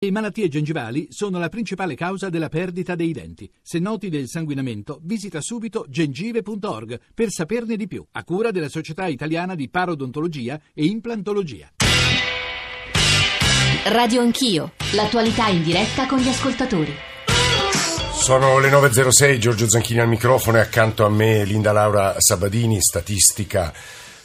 Le malattie gengivali sono la principale causa della perdita dei denti. Se noti del sanguinamento, visita subito gengive.org per saperne di più, a cura della Società Italiana di Parodontologia e Implantologia. Radio Anch'io, l'attualità in diretta con gli ascoltatori. Sono le 9.06, Giorgio Zanchini al microfono e accanto a me Linda Laura Sabadini, statistica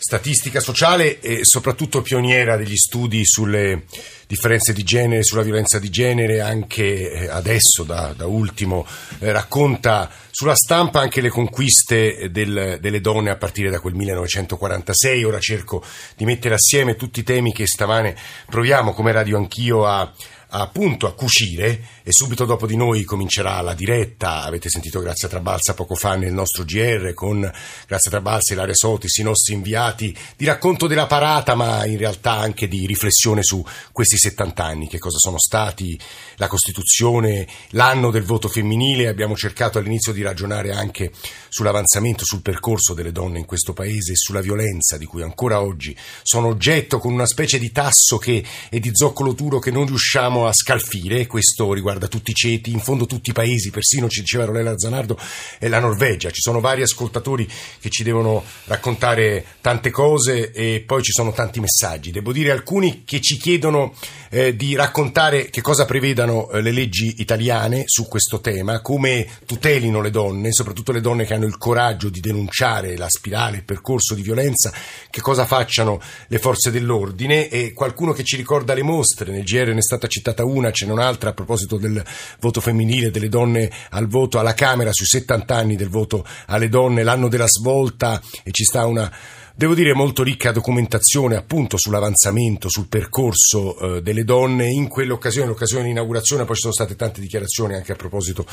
statistica sociale e soprattutto pioniera degli studi sulle differenze di genere, sulla violenza di genere, anche eh, adesso da, da ultimo eh, racconta sulla stampa anche le conquiste del, delle donne a partire da quel 1946. Ora cerco di mettere assieme tutti i temi che stamane proviamo come radio anch'io a appunto a cucire e subito dopo di noi comincerà la diretta, avete sentito Grazia Trabalza poco fa nel nostro GR con Grazia Trabalza e Ilaria Sotis, i nostri inviati di racconto della parata ma in realtà anche di riflessione su questi 70 anni, che cosa sono stati la Costituzione, l'anno del voto femminile, abbiamo cercato all'inizio di ragionare anche sull'avanzamento, sul percorso delle donne in questo paese e sulla violenza di cui ancora oggi sono oggetto con una specie di tasso che, e di zoccolo duro che non riusciamo a scalfire, questo riguarda tutti i ceti, in fondo tutti i paesi, persino ci diceva Rolela Zanardo, è la Norvegia. Ci sono vari ascoltatori che ci devono raccontare tante cose e poi ci sono tanti messaggi. Devo dire alcuni che ci chiedono eh, di raccontare che cosa prevedano eh, le leggi italiane su questo tema, come tutelino le donne, soprattutto le donne che hanno il coraggio di denunciare la spirale, il percorso di violenza, che cosa facciano le forze dell'ordine. E qualcuno che ci ricorda le mostre, nel GR ne è stata citata una, ce n'è un'altra a proposito del voto femminile, delle donne al voto alla Camera sui 70 anni del voto alle donne, l'anno della svolta e ci sta una devo dire molto ricca documentazione appunto sull'avanzamento, sul percorso eh, delle donne. In quell'occasione, l'occasione di inaugurazione, poi ci sono state tante dichiarazioni anche a proposito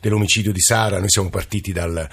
dell'omicidio di Sara, noi siamo partiti dal,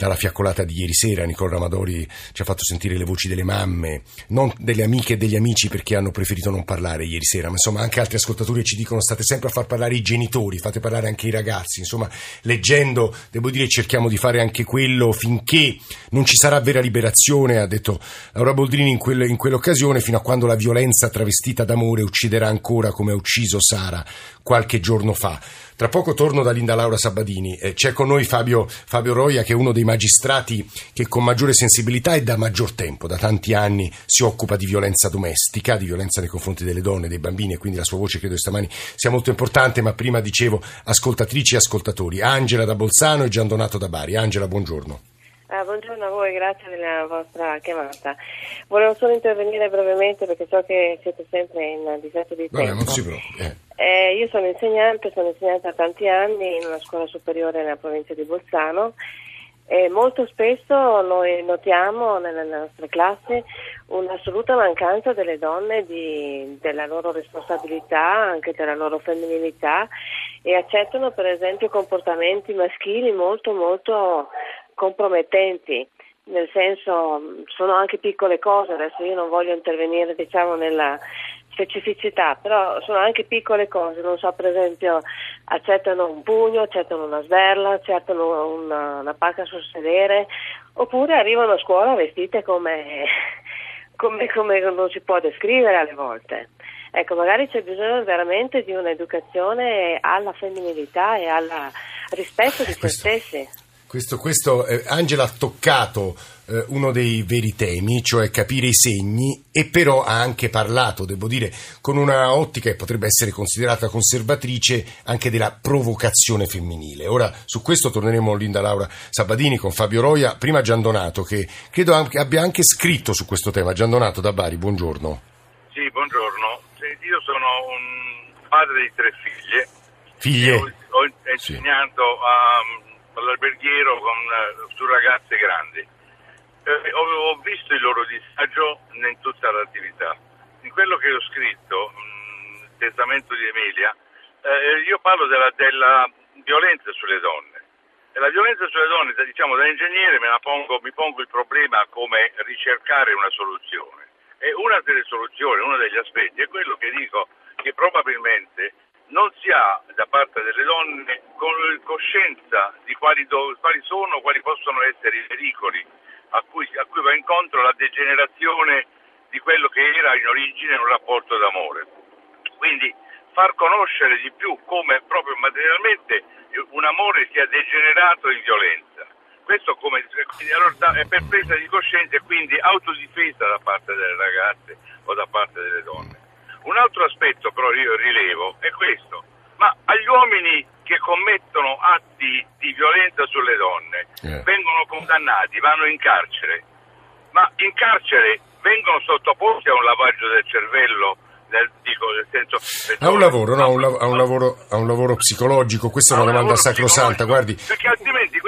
dalla fiaccolata di ieri sera, Nicola Ramadori ci ha fatto sentire le voci delle mamme, non delle amiche e degli amici perché hanno preferito non parlare ieri sera, ma insomma anche altri ascoltatori ci dicono state sempre a far parlare i genitori, fate parlare anche i ragazzi, insomma leggendo devo dire cerchiamo di fare anche quello finché non ci sarà vera liberazione, ha detto Laura Boldrini in, quel, in quell'occasione, fino a quando la violenza travestita d'amore ucciderà ancora come ha ucciso Sara qualche giorno fa. Tra poco torno da Linda Laura Sabadini. Eh, c'è con noi Fabio, Fabio Roia, che è uno dei magistrati che con maggiore sensibilità e da maggior tempo, da tanti anni, si occupa di violenza domestica, di violenza nei confronti delle donne, dei bambini, e quindi la sua voce credo stamani sia molto importante. Ma prima dicevo ascoltatrici e ascoltatori. Angela da Bolzano e Gian Donato da Bari. Angela, buongiorno. Ah, buongiorno a voi, grazie della vostra chiamata. Volevo solo intervenire brevemente perché so che siete sempre in difetto di tempo. Vabbè, non si preoccupi. Eh. Eh, io sono insegnante, sono insegnante da tanti anni in una scuola superiore nella provincia di Bolzano e molto spesso noi notiamo nelle nostre classi un'assoluta mancanza delle donne di, della loro responsabilità, anche della loro femminilità e accettano per esempio comportamenti maschili molto molto compromettenti, nel senso sono anche piccole cose, adesso io non voglio intervenire diciamo nella specificità, però sono anche piccole cose, non so per esempio accettano un pugno, accettano una sberla, accettano una, una pacca sul sedere, oppure arrivano a scuola vestite come, come, come non si può descrivere alle volte. Ecco, magari c'è bisogno veramente di un'educazione alla femminilità e al rispetto di se stessi. Questo, questo eh, Angela ha toccato eh, uno dei veri temi, cioè capire i segni, e però ha anche parlato, devo dire, con una ottica che potrebbe essere considerata conservatrice anche della provocazione femminile. Ora su questo torneremo a Linda Laura Sabadini con Fabio Roia, prima Giandonato che credo anche, abbia anche scritto su questo tema. Giandonato da Bari, buongiorno. Sì, buongiorno. Io sono un padre di tre figlie. Figlie? Ho, ho insegnato sì. a all'alberghiero con, eh, su ragazze grandi. Eh, ho, ho, visto il loro disagio in tutta l'attività. In quello che ho scritto, mh, testamento di Emilia, eh, io parlo della, della, violenza sulle donne. E la violenza sulle donne, diciamo da ingegnere, pongo, mi pongo il problema come ricercare una soluzione. E una delle soluzioni, uno degli aspetti è quello che dico che probabilmente non si ha da parte delle donne coscienza di quali, do, quali sono, quali possono essere i pericoli a cui, a cui, va incontro la degenerazione di quello che era in origine un rapporto d'amore. Quindi far conoscere di più come proprio materialmente un amore sia degenerato in violenza. Questo come, allora, è per presa di coscienza e quindi autodifesa da parte delle ragazze o da parte delle donne. Altro aspetto però io rilevo è questo, ma agli uomini che commettono atti di violenza sulle donne eh. vengono condannati, vanno in carcere, ma in carcere vengono sottoposti a un lavaggio del cervello nel, dico, nel senso, a un lavoro, no, a un, a un, lavoro, a un lavoro psicologico, questa è una domanda sacrosanta, guardi. Perché altrimenti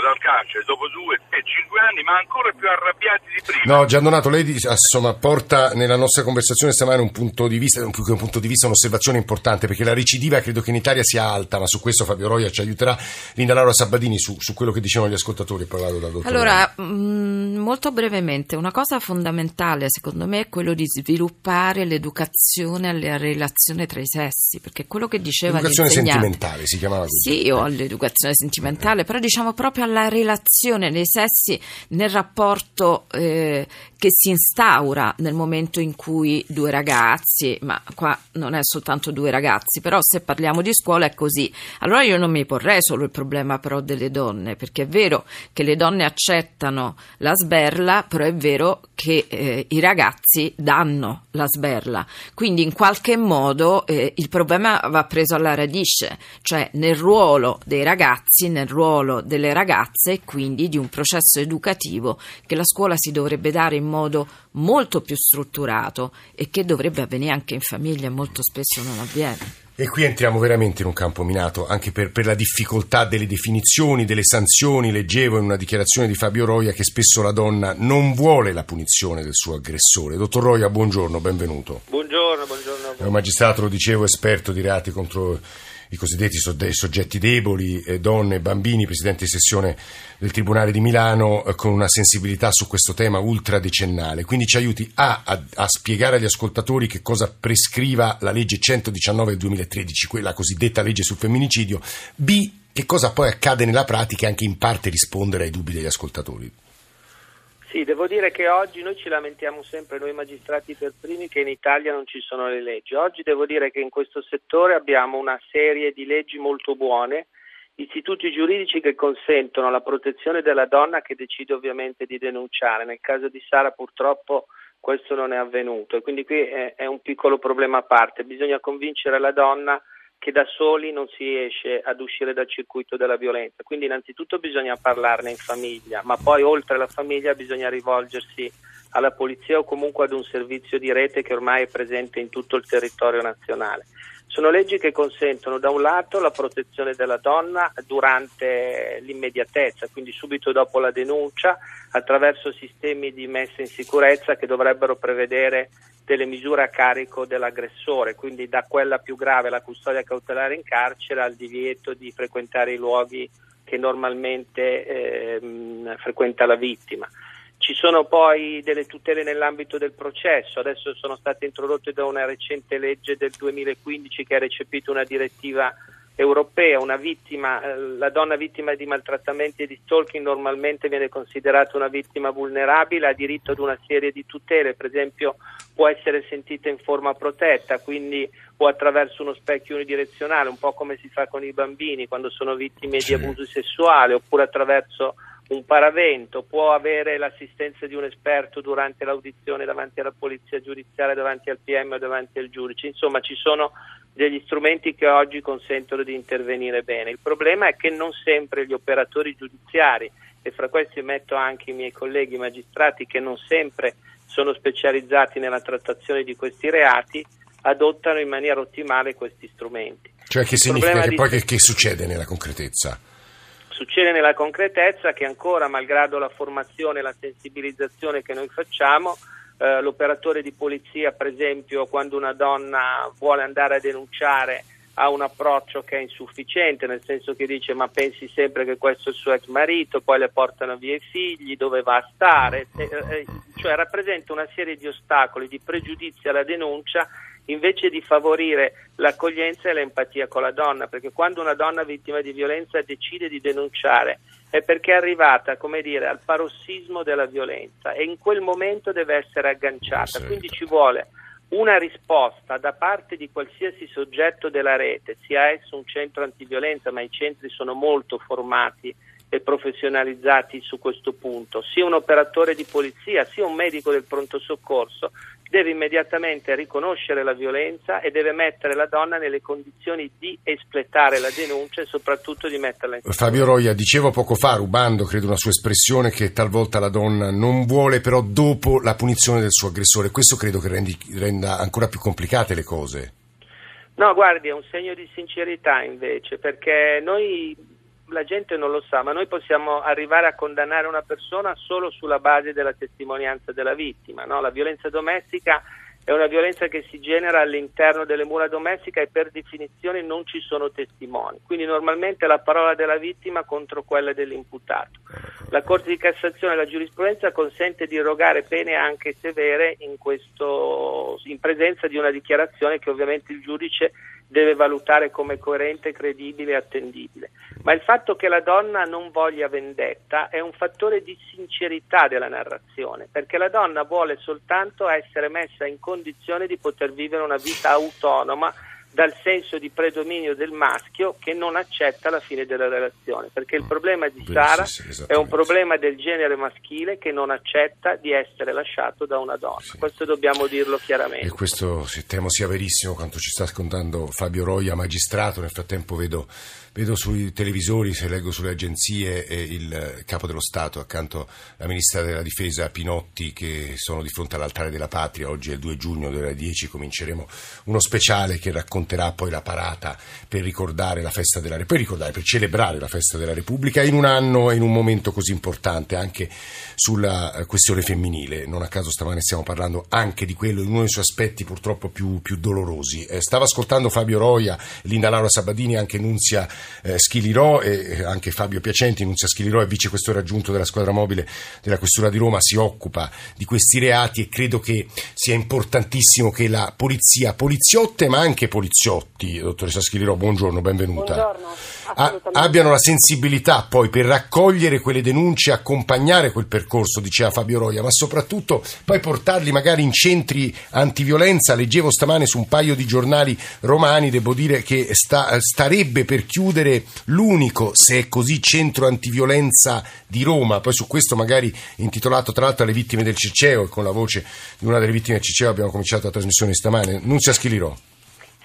escono dal carcere dopo due, tre, cinque anni, ma ancora più arrabbiati di prima. No, Gian Donato, lei insomma, porta nella nostra conversazione stamane un punto di vista, un, un punto di vista, un'osservazione importante, perché la recidiva credo che in Italia sia alta, ma su questo Fabio Roia ci aiuterà. Linda Laura Sabadini su, su quello che dicevano gli ascoltatori, poi vado dal dottore. Allora, mh, mm, molto brevemente, una cosa fondamentale secondo me è quello di sviluppare l'educazione l'educazione alla relazione tra i sessi, perché quello che diceva l'educazione sentimentale si chiamava così. Sì, o l'educazione sentimentale, però diciamo proprio alla relazione dei sessi nel rapporto eh, che si instaura nel momento in cui due ragazzi, ma qua non è soltanto due ragazzi, però se parliamo di scuola è così. Allora io non mi porrei solo il problema però delle donne, perché è vero che le donne accettano la sberla, però è vero che eh, i ragazzi danno la sberla. Quindi in qualche modo eh, il problema va preso alla radice, cioè nel ruolo dei ragazzi, nel ruolo delle ragazze e quindi di un processo educativo che la scuola si dovrebbe dare in modo molto più strutturato e che dovrebbe avvenire anche in famiglia molto spesso non avviene. E qui entriamo veramente in un campo minato, anche per, per, la difficoltà delle definizioni, delle sanzioni. Leggevo in una dichiarazione di Fabio Roia che spesso la donna non vuole la punizione del suo aggressore. Dottor Roia, buongiorno, benvenuto. Buongiorno, buongiorno. È un magistrato, lo dicevo, esperto di reati contro i cosiddetti soggetti deboli, eh, donne, bambini, presidente di sessione del Tribunale di Milano, eh, con una sensibilità su questo tema ultradecennale. Quindi ci aiuti A, a, a, spiegare agli ascoltatori che cosa prescriva la legge 119 del 2013, quella cosiddetta legge sul femminicidio, B, che cosa poi accade nella pratica e anche in parte rispondere ai dubbi degli ascoltatori. Sì, devo dire che oggi noi ci lamentiamo sempre, noi magistrati per primi, che in Italia non ci sono le leggi. Oggi devo dire che in questo settore abbiamo una serie di leggi molto buone, istituti giuridici che consentono la protezione della donna che decide ovviamente di denunciare. Nel caso di Sara purtroppo questo non è avvenuto e quindi qui è, è un piccolo problema a parte. Bisogna convincere la donna che da soli non si riesce ad uscire dal circuito della violenza. Quindi innanzitutto bisogna parlarne in famiglia, ma poi oltre alla famiglia bisogna rivolgersi alla polizia o comunque ad un servizio di rete che ormai è presente in tutto il territorio nazionale. Sono leggi che consentono da un lato la protezione della donna durante l'immediatezza, quindi subito dopo la denuncia, attraverso sistemi di messa in sicurezza che dovrebbero prevedere delle misure a carico dell'aggressore, quindi da quella più grave, la custodia cautelare in carcere, al divieto di frequentare i luoghi che normalmente eh, frequenta la vittima. Ci sono poi delle tutele nell'ambito del processo, adesso sono state introdotte da una recente legge del 2015 che ha recepito una direttiva europea, una vittima, eh, la donna vittima di maltrattamenti e di stalking normalmente viene considerata una vittima vulnerabile, ha diritto ad una serie di tutele, per esempio può essere sentita in forma protetta, quindi o attraverso uno specchio unidirezionale, un po' come si fa con i bambini quando sono vittime di abuso sessuale, oppure attraverso un paravento, può avere l'assistenza di un esperto durante l'audizione davanti alla polizia giudiziaria, davanti al PM o davanti al giudice. Insomma, ci sono degli strumenti che oggi consentono di intervenire bene. Il problema è che non sempre gli operatori giudiziari, e fra questi metto anche i miei colleghi magistrati che non sempre sono specializzati nella trattazione di questi reati, adottano in maniera ottimale questi strumenti. Cioè che significa che di... poi che, che succede nella concretezza? Succede nella concretezza che ancora, malgrado la formazione e la sensibilizzazione che noi facciamo, eh, l'operatore di polizia, per esempio, quando una donna vuole andare a denunciare ha un approccio che è insufficiente, nel senso che dice ma pensi sempre che questo è il suo ex marito, poi le portano via i figli, dove va a stare, eh, eh, cioè rappresenta una serie di ostacoli, di pregiudizi alla denuncia invece di favorire l'accoglienza e l'empatia con la donna, perché quando una donna vittima di violenza decide di denunciare è perché è arrivata, come dire, al parossismo della violenza e in quel momento deve essere agganciata, quindi ci vuole una risposta da parte di qualsiasi soggetto della rete, sia esso un centro antiviolenza, ma i centri sono molto formati e professionalizzati su questo punto, sia un operatore di polizia, sia un medico del pronto soccorso, deve immediatamente riconoscere la violenza e deve mettere la donna nelle condizioni di espletare la denuncia e soprattutto di metterla in Fabio Roia, dicevo poco fa, rubando credo una sua espressione, che talvolta la donna non vuole però dopo la punizione del suo aggressore. Questo credo che rendi, renda ancora più complicate le cose. No, guardi, è un segno di sincerità invece, perché noi la gente non lo sa, ma noi possiamo arrivare a condannare una persona solo sulla base della testimonianza della vittima. No? La violenza domestica è una violenza che si genera all'interno delle mura domestiche e per definizione non ci sono testimoni, quindi normalmente la parola della vittima contro quella dell'imputato. La Corte di Cassazione e la giurisprudenza consente di erogare pene anche severe in, questo, in presenza di una dichiarazione che ovviamente il giudice deve valutare come coerente, credibile e attendibile. Ma il fatto che la donna non voglia vendetta è un fattore di sincerità della narrazione, perché la donna vuole soltanto essere messa in condizione di poter vivere una vita autonoma dal senso di predominio del maschio che non accetta la fine della relazione, perché il problema di Sara è un problema del genere maschile che non accetta di essere lasciato da una donna. Sì. Questo dobbiamo dirlo chiaramente. E questo temo sia verissimo quanto ci sta scontando Fabio Roia, magistrato. Nel frattempo vedo Vedo sui televisori, se leggo sulle agenzie, eh, il capo dello Stato accanto alla ministra della difesa Pinotti che sono di fronte all'altare della patria. Oggi è il 2 giugno delle 10 cominceremo uno speciale che racconterà poi la parata per ricordare la festa della Repubblica, ricordare, per celebrare la festa della Repubblica in un anno e in un momento così importante anche sulla eh, questione femminile. Non a caso stamane stiamo parlando anche di quello in uno dei suoi aspetti purtroppo più, più dolorosi. Eh, stava ascoltando Fabio Roia, Linda Laura Sabadini, anche Nunzia eh, Schilirò e anche Fabio Piacenti, Nunzia Schilirò è vice questore aggiunto della squadra mobile della Questura di Roma, si occupa di questi reati e credo che sia importantissimo che la polizia, poliziotte ma anche poliziotti, dottoressa Schilirò, buongiorno, benvenuta. Buongiorno abbiano la sensibilità poi per raccogliere quelle denunce, accompagnare quel percorso, diceva Fabio Roia, ma soprattutto poi portarli magari in centri antiviolenza. Leggevo stamane su un paio di giornali romani, devo dire che sta, starebbe per chiudere l'unico, se è così, centro antiviolenza di Roma. Poi su questo magari intitolato tra l'altro alle vittime del Circeo e con la voce di una delle vittime del Circeo abbiamo cominciato la trasmissione stamane. Nunzia Schilirò.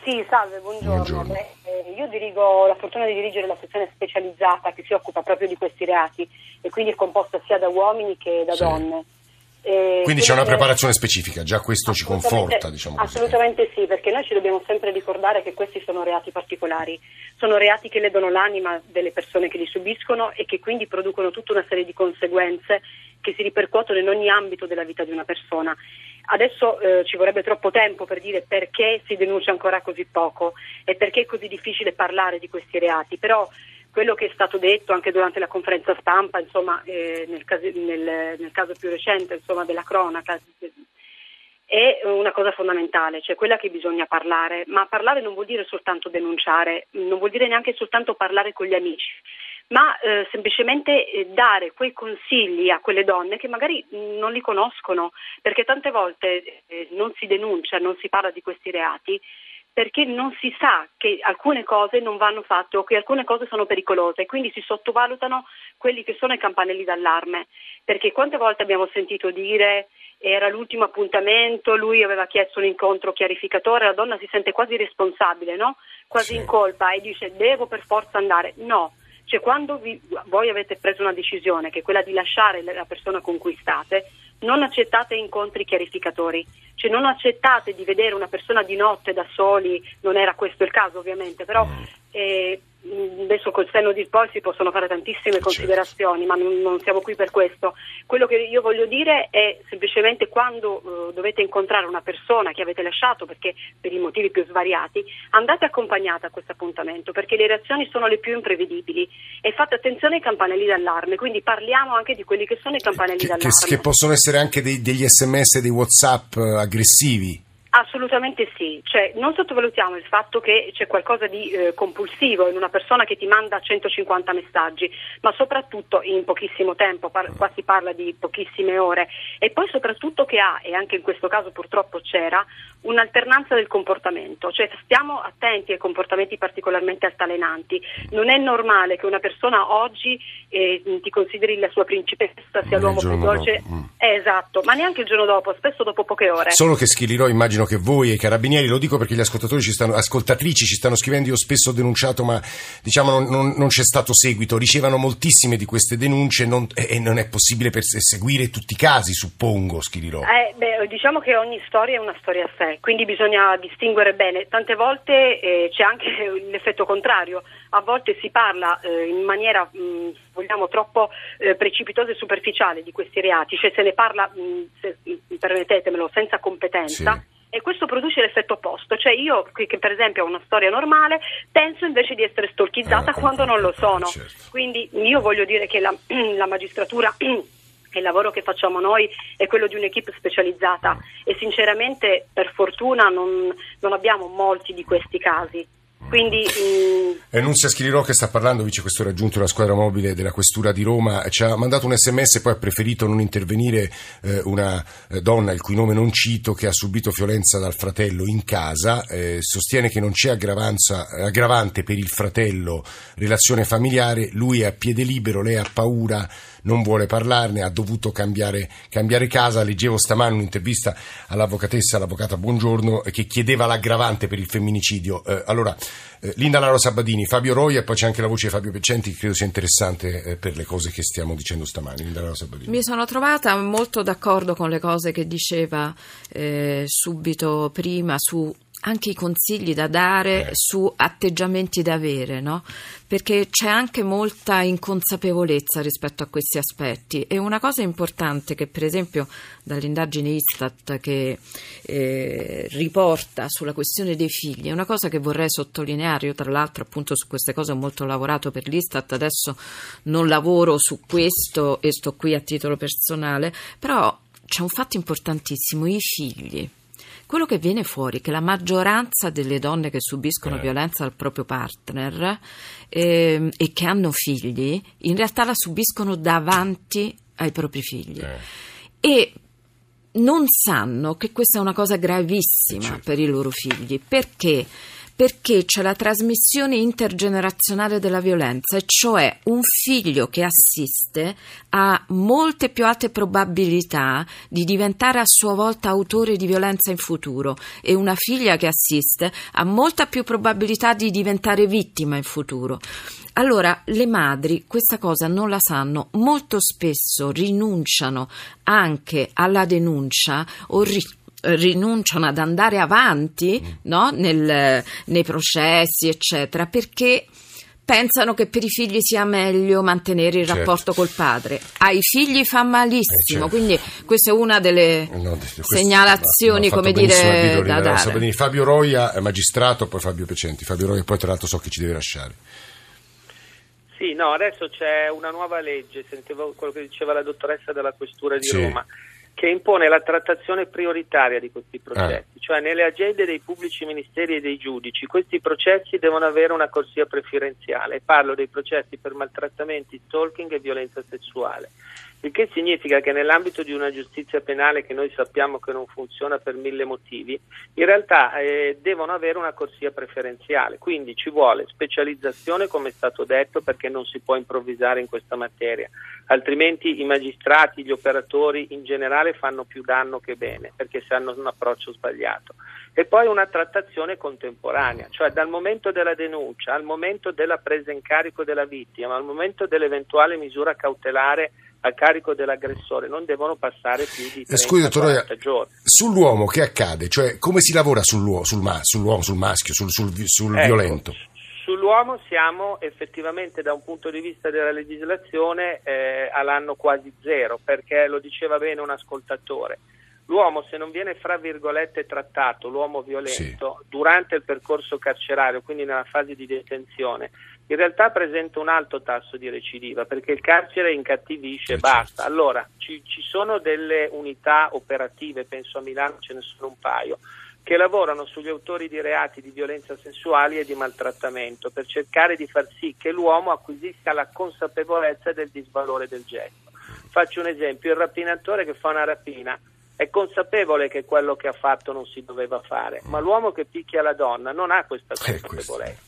Sì, salve, buongiorno. buongiorno. Eh, io dirigo la fortuna di dirigere la sezione specializzata che si occupa proprio di questi reati e quindi è composta sia da uomini che da sì. donne. E quindi c'è una preparazione specifica, già questo ci conforta, diciamo così. Assolutamente sì, perché noi ci dobbiamo sempre ricordare che questi sono reati particolari, sono reati che ledono l'anima delle persone che li subiscono e che quindi producono tutta una serie di conseguenze che si ripercuotono in ogni ambito della vita di una persona. Adesso eh, ci vorrebbe troppo tempo per dire perché si denuncia ancora così poco e perché è così difficile parlare di questi reati, però quello che è stato detto anche durante la conferenza stampa, insomma, eh, nel, caso, nel, nel, caso, più recente insomma, della cronaca, è una cosa fondamentale, cioè quella che bisogna parlare, ma parlare non vuol dire soltanto denunciare, non vuol dire neanche soltanto parlare con gli amici ma eh, semplicemente eh, dare quei consigli a quelle donne che magari non li conoscono, perché tante volte eh, non si denuncia, non si parla di questi reati perché non si sa che alcune cose non vanno fatte o che alcune cose sono pericolose e quindi si sottovalutano quelli che sono i campanelli d'allarme. Perché quante volte abbiamo sentito dire era l'ultimo appuntamento, lui aveva chiesto un incontro chiarificatore, la donna si sente quasi responsabile, no? quasi sì. in colpa e dice devo per forza andare. No, cioè quando vi, voi avete preso una decisione che è quella di lasciare la persona con cui state, non accettate incontri chiarificatori, cioè non accettate di vedere una persona di notte da soli, non era questo il caso ovviamente, però mm. eh, adesso col senno di poi si possono fare tantissime certo. considerazioni, certo. ma non, non, siamo qui per questo. Quello che io voglio dire è semplicemente quando uh, dovete incontrare una persona che avete lasciato perché per i motivi più svariati, andate accompagnata a questo appuntamento perché le reazioni sono le più imprevedibili e fate attenzione ai campanelli d'allarme, quindi parliamo anche di quelli che sono i campanelli che, d'allarme. Che, che possono essere anche dei, degli sms, dei whatsapp uh, aggressivi. Assolutamente sì, cioè, non sottovalutiamo il fatto che c'è qualcosa di eh, compulsivo in una persona che ti manda 150 messaggi, ma soprattutto in pochissimo tempo, par- qua si parla di pochissime ore, e poi soprattutto che ha, e anche in questo caso purtroppo c'era, un'alternanza del comportamento, cioè stiamo attenti ai comportamenti particolarmente altalenanti. Non è normale che una persona oggi eh, ti consideri la sua principessa, sia l'uomo più dolce, mm. eh, esatto, ma neanche il giorno dopo, spesso dopo poche ore. Solo che Schilirò immagino che voi e i carabinieri, lo dico perché gli ascoltatori ci stanno, ascoltatrici ci stanno scrivendo, io spesso ho denunciato, ma diciamo non, non, non c'è stato seguito, ricevono moltissime di queste denunce non, e non è possibile seguire tutti i casi, suppongo, Schilirò. Eh, beh, diciamo che ogni storia è una storia a sé, quindi bisogna distinguere bene. Tante volte eh, c'è anche l'effetto contrario, a volte si parla eh, in maniera, mh, vogliamo, troppo eh, precipitosa e superficiale di questi reati, cioè se ne parla, mh, se, permettetemelo, senza competenza. Sì e questo produce l'effetto opposto, cioè io che per esempio ho una storia normale penso invece di essere stalkizzata eh, quando non lo sono, certo. quindi io voglio dire che la, la magistratura il lavoro che facciamo noi è quello di un'equipe specializzata e sinceramente per fortuna non, non abbiamo molti di questi casi. Quindi, mh... Enunzia Schilirò che sta parlando, vicequestore aggiunto della squadra mobile della Questura di Roma, ci ha mandato un sms e poi ha preferito non intervenire eh, una eh, donna il cui nome non cito che ha subito violenza dal fratello in casa, eh, sostiene che non c'è aggravante per il fratello relazione familiare, lui è a piede libero, lei ha paura non vuole parlarne, ha dovuto cambiare, cambiare casa. Leggevo stamane un'intervista all'avvocatessa, all'avvocata Buongiorno, che chiedeva l'aggravante per il femminicidio. Eh, allora, eh, Linda Lauro Sabadini, Fabio Roia e poi c'è anche la voce di Fabio Peccenti che credo sia interessante eh, per le cose che stiamo dicendo stamani. Linda Lauro Sabadini. Mi sono trovata molto d'accordo con le cose che diceva eh, subito prima su anche i consigli da dare eh. su atteggiamenti da avere, no? Perché c'è anche molta inconsapevolezza rispetto a questi aspetti. E una cosa importante che, per esempio, dall'indagine Istat che eh, riporta sulla questione dei figli, è una cosa che vorrei sottolineare. Io, tra l'altro, appunto su queste cose ho molto lavorato per l'Istat, adesso non lavoro su questo e sto qui a titolo personale, però c'è un fatto importantissimo: i figli. Quello che viene fuori è che la maggioranza delle donne che subiscono eh. violenza dal proprio partner eh, e che hanno figli, in realtà la subiscono davanti ai propri figli. Eh. E non sanno che questa è una cosa gravissima certo. per i loro figli. Perché? Perché c'è la trasmissione intergenerazionale della violenza, e cioè un figlio che assiste ha molte più alte probabilità di diventare a sua volta autore di violenza in futuro e una figlia che assiste ha molta più probabilità di diventare vittima in futuro. Allora, le madri questa cosa non la sanno, molto spesso rinunciano anche alla denuncia o ri- rinunciano ad andare avanti mm. no? Nel, nei processi, eccetera, perché pensano che per i figli sia meglio mantenere il certo. rapporto col padre. Ai figli fa malissimo, eh, certo. quindi questa è una delle no, segnalazioni, come dire, da dare. Fabio Roia, magistrato, poi Fabio Pecenti. Fabio Roia, poi tra l'altro so che ci deve lasciare. Sì, no, adesso c'è una nuova legge, sentivo quello che diceva la dottoressa della Questura di sì. Roma che impone la trattazione prioritaria di questi processi, ah. cioè nelle agende dei pubblici ministeri e dei giudici questi processi devono avere una corsia preferenziale, parlo dei processi per maltrattamenti, stalking e violenza sessuale il che significa che nell'ambito di una giustizia penale che noi sappiamo che non funziona per mille motivi, in realtà eh, devono avere una corsia preferenziale, quindi ci vuole specializzazione come è stato detto perché non si può improvvisare in questa materia, altrimenti i magistrati, gli operatori in generale fanno più danno che bene perché se hanno un approccio sbagliato. E poi una trattazione contemporanea, cioè dal momento della denuncia al momento della presa in carico della vittima, al momento dell'eventuale misura cautelare a carico dell'aggressore non devono passare più di 30 eh, Scusi, dottore, giorni. Sull'uomo che accade? Cioè, come si lavora sull'uomo, sul, ma, sull'uomo, sul maschio, sul, sul, sul ecco, violento? Sull'uomo siamo effettivamente da un punto di vista della legislazione eh, all'anno quasi zero, perché lo diceva bene un ascoltatore. L'uomo se non viene fra virgolette trattato, l'uomo violento, sì. durante il percorso carcerario, quindi nella fase di detenzione, in realtà presenta un alto tasso di recidiva perché il carcere incattivisce e basta. Certo. Allora ci, ci, sono delle unità operative, penso a Milano ce ne sono un paio, che lavorano sugli autori di reati di violenza sessuali e di maltrattamento per cercare di far sì che l'uomo acquisisca la consapevolezza del disvalore del gesto. Faccio un esempio, il rapinatore che fa una rapina è consapevole che quello che ha fatto non si doveva fare, ma l'uomo che picchia la donna non ha questa Eh, consapevolezza.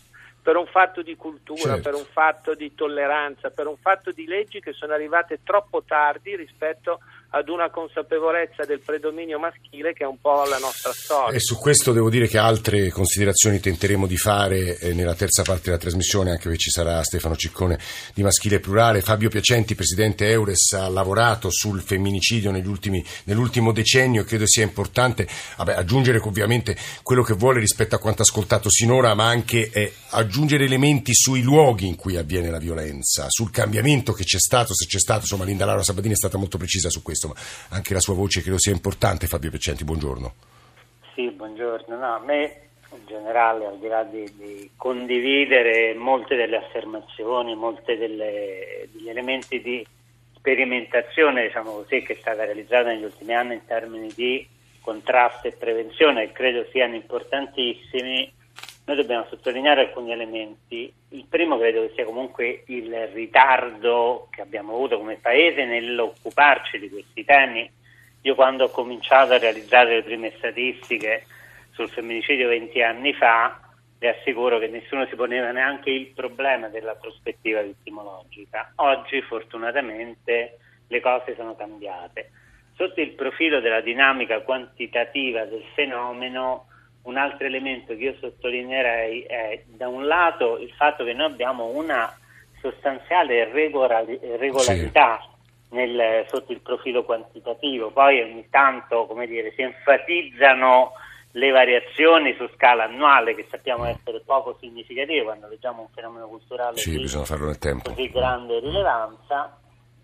Per un fatto di cultura, Certo. per un fatto di tolleranza, per un fatto di leggi che sono arrivate troppo tardi rispetto ad una consapevolezza del predominio maschile che è un po' la nostra storia. E su questo devo dire che altre considerazioni tenteremo di fare eh, nella terza parte della trasmissione, anche perché ci sarà Stefano Ciccone di Maschile Plurale. Fabio Piacenti, presidente Eures, ha lavorato sul femminicidio ultimi- nell'ultimo decennio e credo sia importante vabbè, aggiungere ovviamente quello che vuole rispetto a quanto ascoltato sinora, ma anche eh, aggiungere elementi sui luoghi in cui avviene la violenza, sul cambiamento che c'è stato, se c'è stato. Insomma, Linda Laura Sabatini è stata molto precisa su questo, ma anche la sua voce credo sia importante. Fabio Piacenti, buongiorno. Sì, buongiorno. No, a me in generale, al di là di, di condividere molte delle affermazioni, molti degli elementi di sperimentazione, diciamo così, che è stata realizzata negli ultimi anni in termini di contrasto e prevenzione, credo siano importantissimi, noi dobbiamo sottolineare alcuni elementi. Il primo credo che sia comunque il ritardo che abbiamo avuto come Paese nell'occuparci di questi temi. Io quando ho cominciato a realizzare le prime statistiche sul femminicidio 20 anni fa, vi assicuro che nessuno si poneva neanche il problema della prospettiva vittimologica. Oggi fortunatamente le cose sono cambiate. Sotto il profilo della dinamica quantitativa del fenomeno, un altro elemento che io sottolineerei è da un lato il fatto che noi abbiamo una sostanziale regolari- regolarità nel- sotto il profilo quantitativo, poi ogni tanto come dire, si enfatizzano le variazioni su scala annuale che sappiamo essere poco significative quando leggiamo un fenomeno culturale Sì, di così grande rilevanza,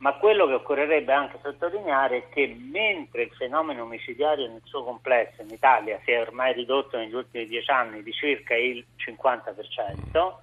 ma quello che occorrerebbe anche sottolineare è che mentre il fenomeno omicidiario nel suo complesso in Italia si è ormai ridotto negli ultimi dieci anni di circa il 50%,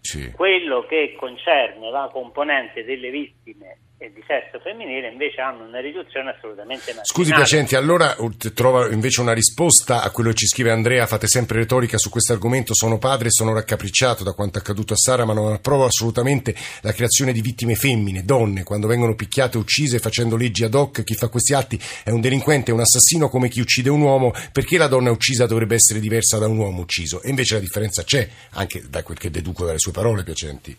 Sì. quello che concerne la componente delle vittime e di sesso femminile invece hanno una riduzione assolutamente marginale. Scusi Piacenti, allora ut- trova invece una risposta a quello che ci scrive Andrea, fate sempre retorica su questo argomento, sono padre e sono raccapricciato da quanto accaduto a Sara, ma non approvo assolutamente la creazione di vittime femmine, donne, quando vengono picchiate uccise facendo leggi ad hoc, chi fa questi atti è un delinquente, un assassino come chi uccide un uomo, perché la donna uccisa dovrebbe essere diversa da un uomo ucciso? E invece la differenza c'è, anche da quel che deduco dalle sue parole Piacenti.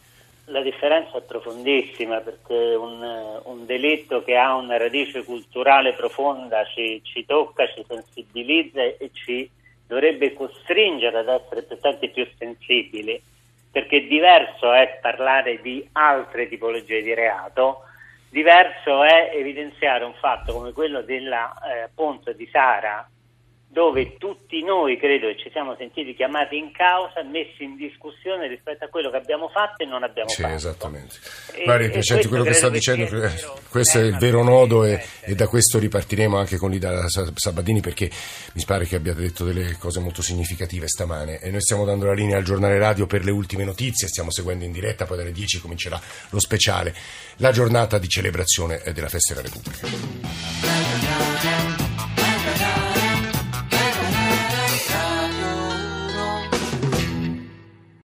La differenza è profondissima perché un, un delitto che ha una radice culturale profonda ci, ci tocca, ci sensibilizza e ci dovrebbe costringere ad essere presenti più sensibili, perché diverso è parlare di altre tipologie di reato, diverso è evidenziare un fatto come quello della eh, Ponte di Sara, dove tutti noi credo che ci siamo sentiti chiamati in causa, messi in discussione rispetto a quello che abbiamo fatto e non abbiamo Sì, fatto. esattamente. E- Guardi, e Piacenti, questo quello che sta dicendo, eh, vero questo è il problema vero che nodo e, essere. e da questo ripartiremo anche con Lida Sa- Sabadini perché mi pare che abbiate detto delle cose molto significative stamane e noi stiamo dando la linea al giornale radio per le ultime notizie, stiamo seguendo in diretta, poi dalle 10 comincerà lo speciale, la giornata di celebrazione eh, della Festa della Repubblica.